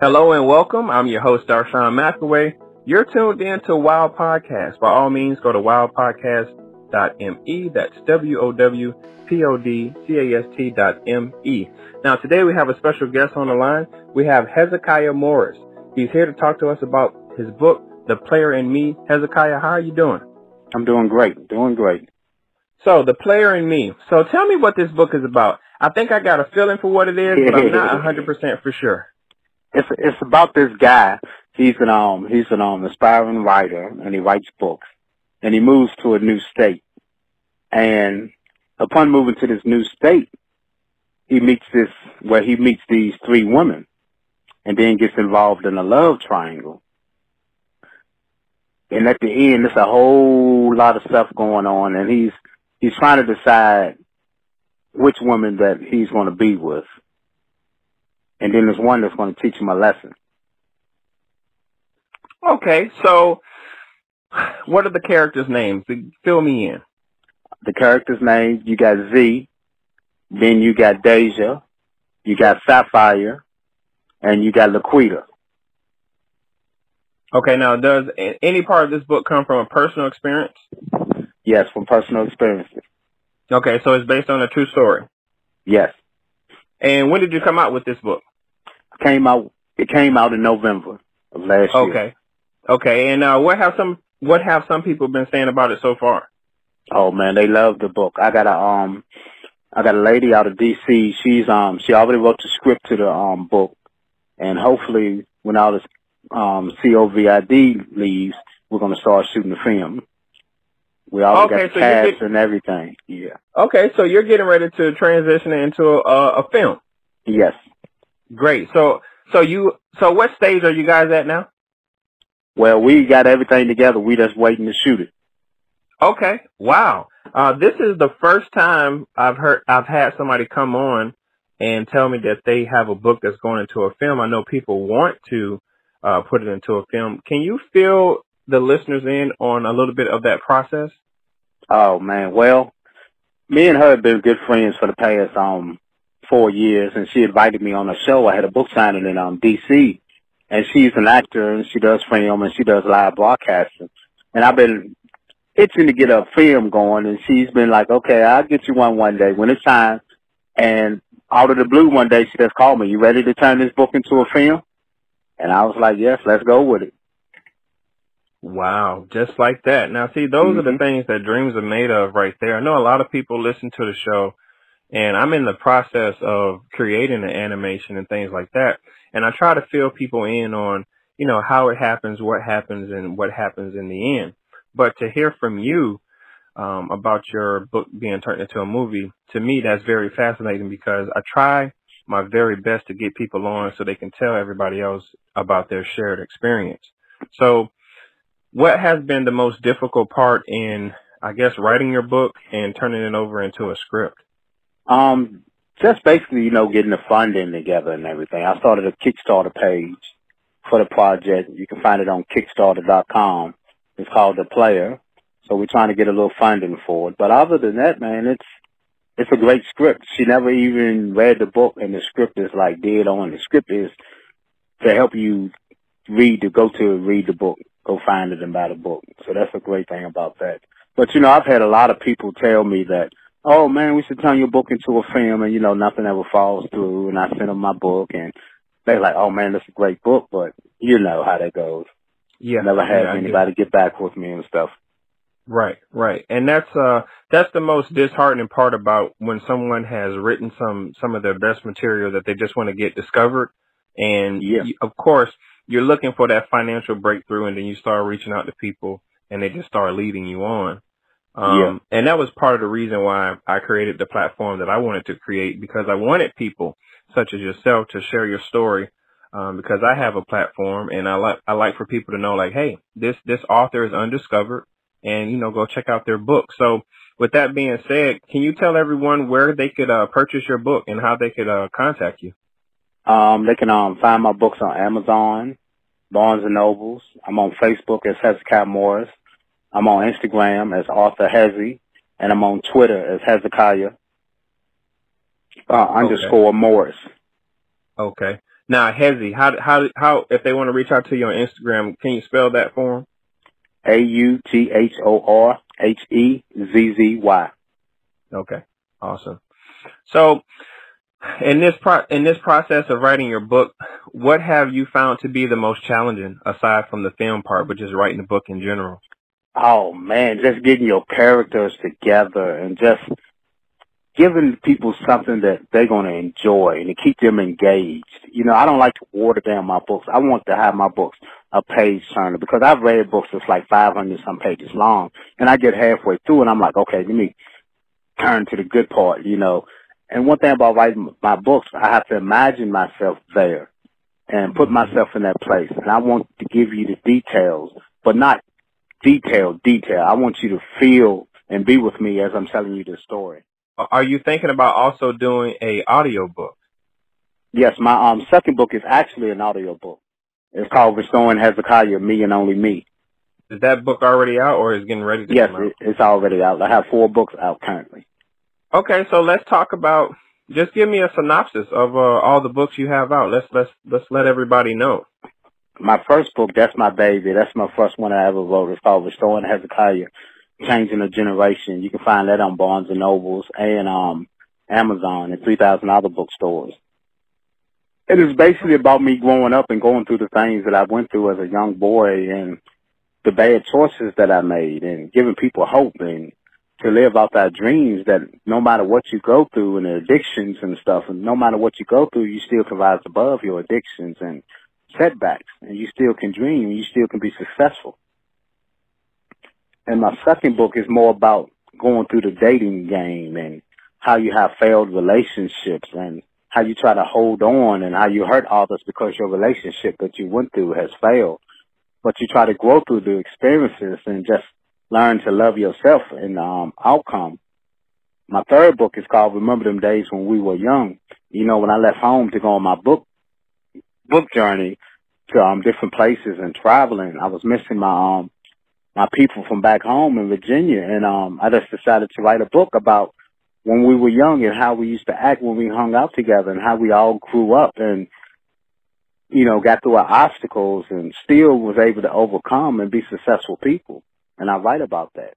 Hello and welcome. I'm your host, Darshawn McAway. You're tuned in to Wow Podcast. By all means, go to wowpodcast.me. That's W-O-W-P-O-D-C-A-S-T dot M-E. Now, today we have a special guest on the line. We have Hezekiah Morris. He's here to talk to us about his book, The Player in Me. Hezekiah, how are you doing? I'm doing great. Doing great. So, The Player in Me. So, tell me what this book is about. I think I got a feeling for what it is, but I'm not 100% for sure it's it's about this guy. He's an um he's an um aspiring writer and he writes books. And he moves to a new state. And upon moving to this new state, he meets this where he meets these three women and then gets involved in a love triangle. And at the end there's a whole lot of stuff going on and he's he's trying to decide which woman that he's gonna be with and then there's one that's going to teach him a lesson. Okay, so what are the characters' names? Fill me in. The characters' names, you got Z, then you got Deja, you got Sapphire, and you got Laquita. Okay, now does any part of this book come from a personal experience? Yes, from personal experiences. Okay, so it's based on a true story? Yes. And when did you come out with this book? Came out. It came out in November of last year. Okay. Okay. And uh, what have some what have some people been saying about it so far? Oh man, they love the book. I got a um, I got a lady out of D.C. She's um, she already wrote the script to the um book, and hopefully when all this um COVID leaves, we're gonna start shooting the film. We already okay, got the so cast get, and everything. Yeah. Okay, so you're getting ready to transition into a, a film. Yes. Great. So, so you, so what stage are you guys at now? Well, we got everything together. We just waiting to shoot it. Okay. Wow. Uh, this is the first time I've heard, I've had somebody come on and tell me that they have a book that's going into a film. I know people want to, uh, put it into a film. Can you fill the listeners in on a little bit of that process? Oh man. Well, me and her have been good friends for the past, um, four years, and she invited me on a show. I had a book signing in um, D.C., and she's an actor, and she does film, and she does live broadcasting. And I've been itching to get a film going, and she's been like, okay, I'll get you one one day when it's time. And out of the blue one day, she just called me, you ready to turn this book into a film? And I was like, yes, let's go with it. Wow, just like that. Now, see, those are the mm-hmm. things that dreams are made of right there. I know a lot of people listen to the show and I'm in the process of creating an animation and things like that. And I try to fill people in on, you know, how it happens, what happens, and what happens in the end. But to hear from you um, about your book being turned into a movie, to me, that's very fascinating because I try my very best to get people on so they can tell everybody else about their shared experience. So, what has been the most difficult part in, I guess, writing your book and turning it over into a script? Um, just basically, you know, getting the funding together and everything. I started a Kickstarter page for the project. You can find it on Kickstarter.com. It's called The Player. So we're trying to get a little funding for it. But other than that, man, it's it's a great script. She never even read the book, and the script is like dead on. The script is to help you read to go to read the book, go find it and buy the book. So that's a great thing about that. But you know, I've had a lot of people tell me that oh man, we should turn your book into a film, and you know nothing ever falls through. And I sent them my book, and they're like, oh man, that's a great book, but you know how that goes. Yeah, never had yeah, anybody get back with me and stuff. Right, right, and that's uh that's the most disheartening part about when someone has written some some of their best material that they just want to get discovered, and yeah. Of course you're looking for that financial breakthrough, and then you start reaching out to people, and they just start leading you on. Um, yeah. and that was part of the reason why I created the platform that I wanted to create because I wanted people such as yourself to share your story. Um, because I have a platform and I like, I like for people to know like, Hey, this, this author is undiscovered and, you know, go check out their book. So with that being said, can you tell everyone where they could, uh, purchase your book and how they could, uh, contact you? Um, they can, um, find my books on Amazon, Barnes and Nobles. I'm on Facebook as Hezekiah Morris. I'm on Instagram as Author Hezzy, and I'm on Twitter as Hezekiah uh, underscore Morris. Okay. Now, Hezzy, how how how if they want to reach out to you on Instagram, can you spell that for them? A U T H O R H E Z Z Y. Okay, awesome. So, in this pro- in this process of writing your book, what have you found to be the most challenging aside from the film part, but just writing the book in general? Oh man, just getting your characters together and just giving people something that they're going to enjoy and to keep them engaged. You know, I don't like to water down my books. I want to have my books a page turner because I've read books that's like 500 some pages long and I get halfway through and I'm like, okay, let me turn to the good part, you know. And one thing about writing my books, I have to imagine myself there and put myself in that place. And I want to give you the details, but not detail, detail. I want you to feel and be with me as I'm telling you this story. Are you thinking about also doing a audio book? Yes, my um second book is actually an audio book. It's called Restoring Hezekiah, Me and Only Me. Is that book already out or is getting ready to yes, come out? Yes, it's already out. I have four books out currently. Okay, so let's talk about just give me a synopsis of uh, all the books you have out. Let's let's let's let everybody know. My first book, that's my baby. That's my first one I ever wrote. It's called Restoring Hezekiah, Changing a Generation. You can find that on Barnes and Nobles and um Amazon and three thousand other bookstores. It is basically about me growing up and going through the things that I went through as a young boy and the bad choices that I made and giving people hope and to live out our dreams that no matter what you go through and the addictions and stuff, and no matter what you go through, you still can rise above your addictions and setbacks, and you still can dream, and you still can be successful. And my second book is more about going through the dating game and how you have failed relationships and how you try to hold on and how you hurt others because your relationship that you went through has failed. But you try to grow through the experiences and just learn to love yourself and um, outcome. My third book is called Remember Them Days When We Were Young. You know, when I left home to go on my book book journey to um different places and traveling, I was missing my um my people from back home in Virginia and um I just decided to write a book about when we were young and how we used to act when we hung out together and how we all grew up and you know, got through our obstacles and still was able to overcome and be successful people and I write about that.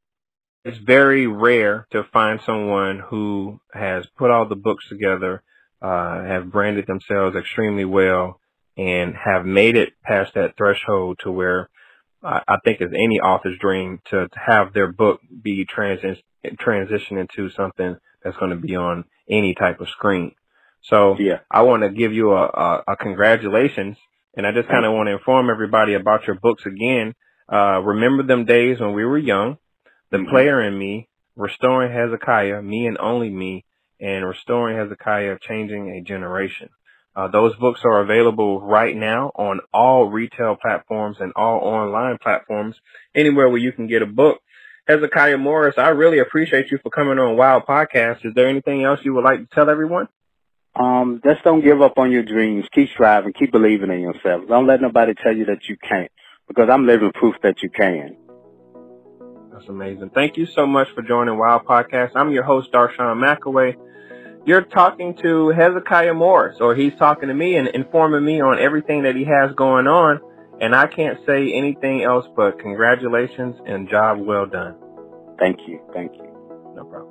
It's very rare to find someone who has put all the books together, uh, have branded themselves extremely well, and have made it past that threshold to where uh, I think it's any author's dream to, to have their book be transi- transition into something that's going to be on any type of screen. So yeah. I want to give you a, a, a congratulations, and I just kind of want to inform everybody about your books again. Uh, remember them days when we were young, the mm-hmm. player in me, restoring Hezekiah, me and only me, and restoring Hezekiah, changing a generation. Uh, those books are available right now on all retail platforms and all online platforms, anywhere where you can get a book. Hezekiah Morris, I really appreciate you for coming on Wow Podcast. Is there anything else you would like to tell everyone? Um, just don't give up on your dreams. Keep striving. Keep believing in yourself. Don't let nobody tell you that you can't because I'm living proof that you can. That's amazing. Thank you so much for joining Wow Podcast. I'm your host, Darshawn McAway. You're talking to Hezekiah Morris, or he's talking to me and informing me on everything that he has going on. And I can't say anything else but congratulations and job well done. Thank you. Thank you. No problem.